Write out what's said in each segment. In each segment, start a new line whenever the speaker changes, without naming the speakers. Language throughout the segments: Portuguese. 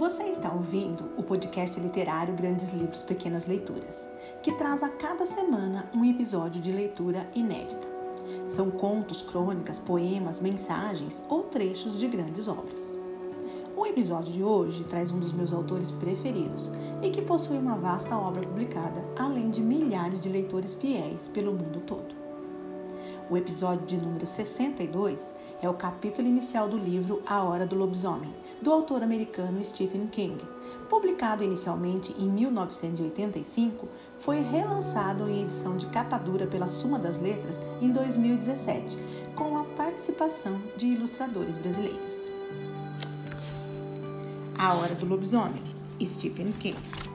Você está ouvindo o podcast literário Grandes Livros Pequenas Leituras, que traz a cada semana um episódio de leitura inédita. São contos, crônicas, poemas, mensagens ou trechos de grandes obras. O episódio de hoje traz um dos meus autores preferidos e que possui uma vasta obra publicada, além de milhares de leitores fiéis pelo mundo todo. O episódio de número 62 é o capítulo inicial do livro A Hora do Lobisomem, do autor americano Stephen King. Publicado inicialmente em 1985, foi relançado em edição de capa dura pela Suma das Letras em 2017, com a participação de ilustradores brasileiros. A Hora do Lobisomem, Stephen King.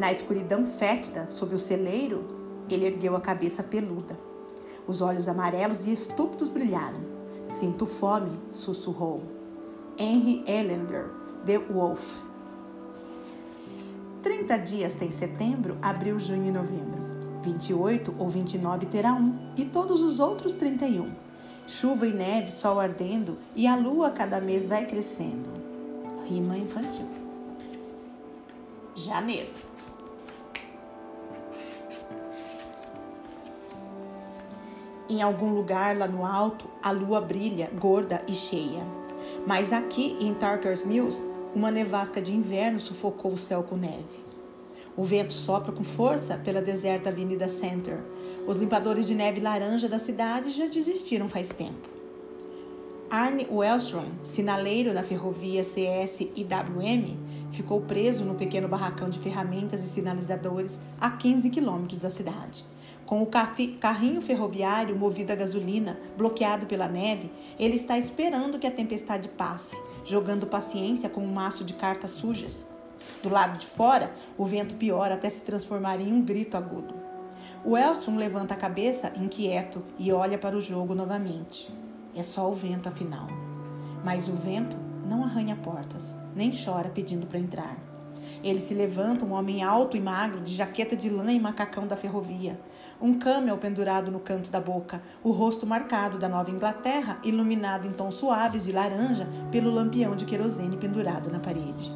Na escuridão fétida, sob o celeiro, ele ergueu a cabeça peluda. Os olhos amarelos e estúpidos brilharam. Sinto fome, sussurrou. Henry Ellender, The Wolf. Trinta dias tem setembro, abril, junho e novembro. 28 ou 29 terá um, e todos os outros 31. Chuva e neve, sol ardendo, e a lua cada mês vai crescendo. Rima infantil. Janeiro. Em algum lugar lá no alto, a lua brilha, gorda e cheia. Mas aqui em Tarker's Mills, uma nevasca de inverno sufocou o céu com neve. O vento sopra com força pela deserta Avenida Center. Os limpadores de neve laranja da cidade já desistiram faz tempo. Arne Wellstrom, sinaleiro na ferrovia CS IWM, ficou preso no pequeno barracão de ferramentas e sinalizadores a 15 quilômetros da cidade. Com o carrinho ferroviário movido a gasolina, bloqueado pela neve, ele está esperando que a tempestade passe, jogando paciência com um maço de cartas sujas. Do lado de fora, o vento piora até se transformar em um grito agudo. O Elstrom levanta a cabeça, inquieto, e olha para o jogo novamente. É só o vento, afinal. Mas o vento não arranha portas, nem chora pedindo para entrar. Ele se levanta, um homem alto e magro, de jaqueta de lã e macacão da ferrovia um camel pendurado no canto da boca, o rosto marcado da Nova Inglaterra, iluminado em tons suaves de laranja pelo lampião de querosene pendurado na parede.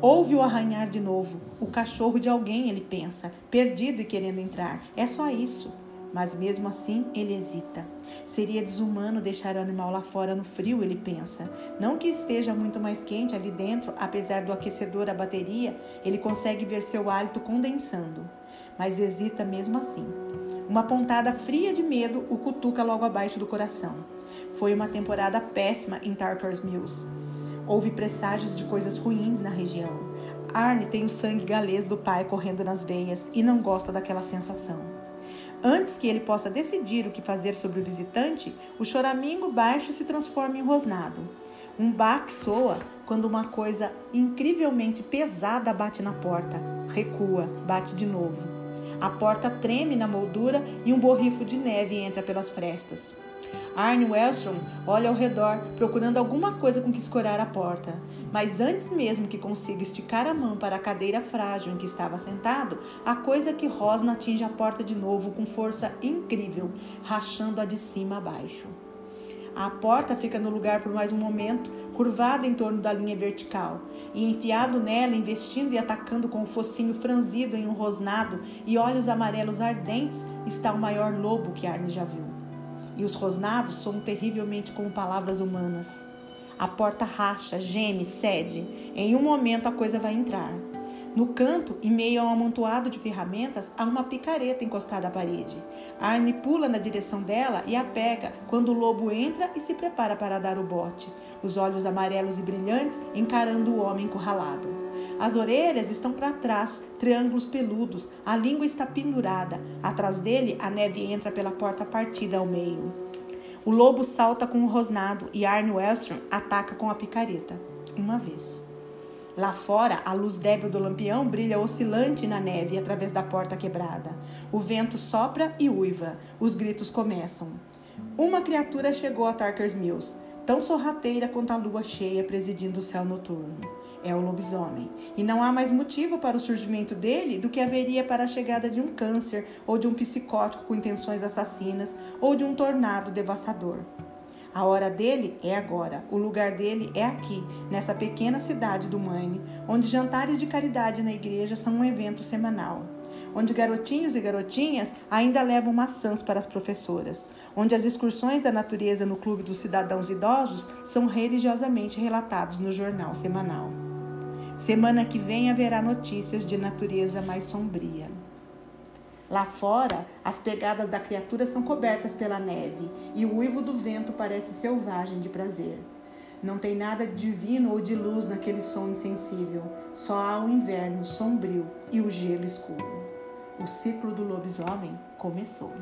Ouve o arranhar de novo. O cachorro de alguém, ele pensa, perdido e querendo entrar. É só isso. Mas mesmo assim, ele hesita. Seria desumano deixar o animal lá fora no frio, ele pensa. Não que esteja muito mais quente ali dentro, apesar do aquecedor a bateria, ele consegue ver seu hálito condensando mas hesita mesmo assim. Uma pontada fria de medo o cutuca logo abaixo do coração. Foi uma temporada péssima em Tarker's Mills. Houve presságios de coisas ruins na região. Arne tem o sangue galês do pai correndo nas veias e não gosta daquela sensação. Antes que ele possa decidir o que fazer sobre o visitante, o choramingo baixo se transforma em rosnado. Um baque soa quando uma coisa incrivelmente pesada bate na porta. Recua, bate de novo. A porta treme na moldura e um borrifo de neve entra pelas frestas. Arne Wellstrom olha ao redor, procurando alguma coisa com que escorar a porta. Mas antes mesmo que consiga esticar a mão para a cadeira frágil em que estava sentado, a coisa que rosna atinge a porta de novo com força incrível, rachando-a de cima a baixo. A porta fica no lugar por mais um momento, curvada em torno da linha vertical, e enfiado nela, investindo e atacando com o focinho franzido em um rosnado e olhos amarelos ardentes, está o maior lobo que Arne já viu. E os rosnados soam terrivelmente como palavras humanas. A porta racha, geme, cede. Em um momento a coisa vai entrar. No canto, em meio a um amontoado de ferramentas, há uma picareta encostada à parede. Arne pula na direção dela e a pega quando o lobo entra e se prepara para dar o bote, os olhos amarelos e brilhantes encarando o homem encurralado. As orelhas estão para trás, triângulos peludos, a língua está pendurada. Atrás dele, a neve entra pela porta partida ao meio. O lobo salta com o rosnado e Arne Wellstrom ataca com a picareta. Uma vez. Lá fora, a luz débil do lampião brilha oscilante na neve através da porta quebrada. O vento sopra e uiva. Os gritos começam. Uma criatura chegou a Tarker's Mills, tão sorrateira quanto a lua cheia presidindo o céu noturno. É o lobisomem. E não há mais motivo para o surgimento dele do que haveria para a chegada de um câncer, ou de um psicótico com intenções assassinas, ou de um tornado devastador. A hora dele é agora, o lugar dele é aqui, nessa pequena cidade do Maine, onde jantares de caridade na igreja são um evento semanal onde garotinhos e garotinhas ainda levam maçãs para as professoras, onde as excursões da natureza no Clube dos Cidadãos Idosos são religiosamente relatados no jornal semanal. Semana que vem haverá notícias de natureza mais sombria. Lá fora, as pegadas da criatura são cobertas pela neve e o uivo do vento parece selvagem de prazer. Não tem nada de divino ou de luz naquele som insensível, só há o inverno sombrio e o gelo escuro. O ciclo do lobisomem começou.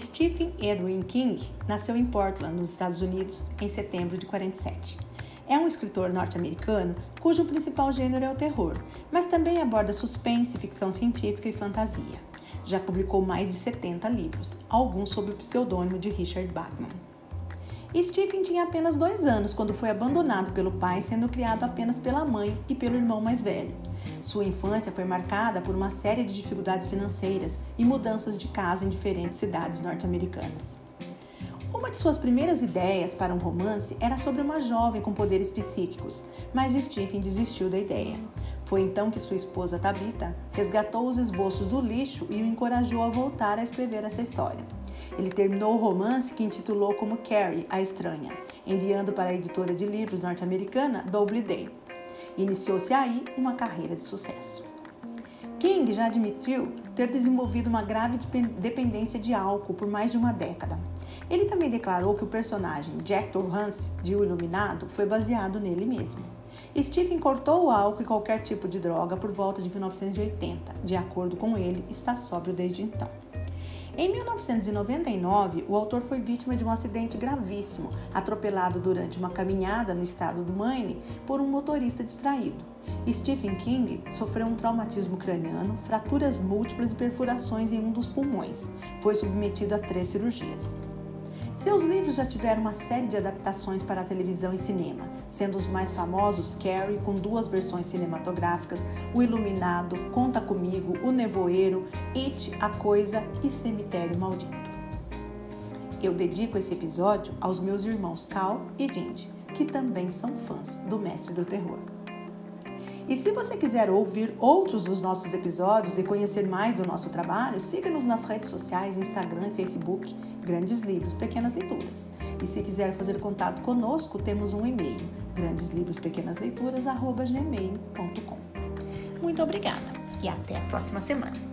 Stephen Edwin King nasceu em Portland, nos Estados Unidos, em setembro de 47. É um escritor norte-americano cujo principal gênero é o terror, mas também aborda suspense, ficção científica e fantasia. Já publicou mais de 70 livros, alguns sob o pseudônimo de Richard Bachman. Stephen tinha apenas dois anos quando foi abandonado pelo pai, sendo criado apenas pela mãe e pelo irmão mais velho. Sua infância foi marcada por uma série de dificuldades financeiras e mudanças de casa em diferentes cidades norte-americanas. Uma de suas primeiras ideias para um romance era sobre uma jovem com poderes psíquicos, mas Stephen desistiu da ideia. Foi então que sua esposa Tabitha resgatou os esboços do lixo e o encorajou a voltar a escrever essa história. Ele terminou o romance que intitulou como Carrie, a Estranha, enviando para a editora de livros norte-americana Doubleday. Iniciou-se aí uma carreira de sucesso. King já admitiu ter desenvolvido uma grave dependência de álcool por mais de uma década. Ele também declarou que o personagem Jack Torrance, de O Iluminado, foi baseado nele mesmo. Stephen cortou o álcool e qualquer tipo de droga por volta de 1980. De acordo com ele, está sóbrio desde então. Em 1999, o autor foi vítima de um acidente gravíssimo, atropelado durante uma caminhada no estado do Maine por um motorista distraído. Stephen King sofreu um traumatismo craniano, fraturas múltiplas e perfurações em um dos pulmões. Foi submetido a três cirurgias. Seus livros já tiveram uma série de adaptações para televisão e cinema, sendo os mais famosos Carrie, com duas versões cinematográficas, O Iluminado, Conta Comigo, O Nevoeiro, It, A Coisa e Cemitério Maldito. Eu dedico esse episódio aos meus irmãos Cal e Jindy, que também são fãs do Mestre do Terror. E se você quiser ouvir outros dos nossos episódios e conhecer mais do nosso trabalho, siga-nos nas redes sociais, Instagram e Facebook, Grandes Livros, Pequenas Leituras. E se quiser fazer contato conosco, temos um e-mail, grandeslivros.pequenasleituras@gmail.com. Muito obrigada e até a próxima semana.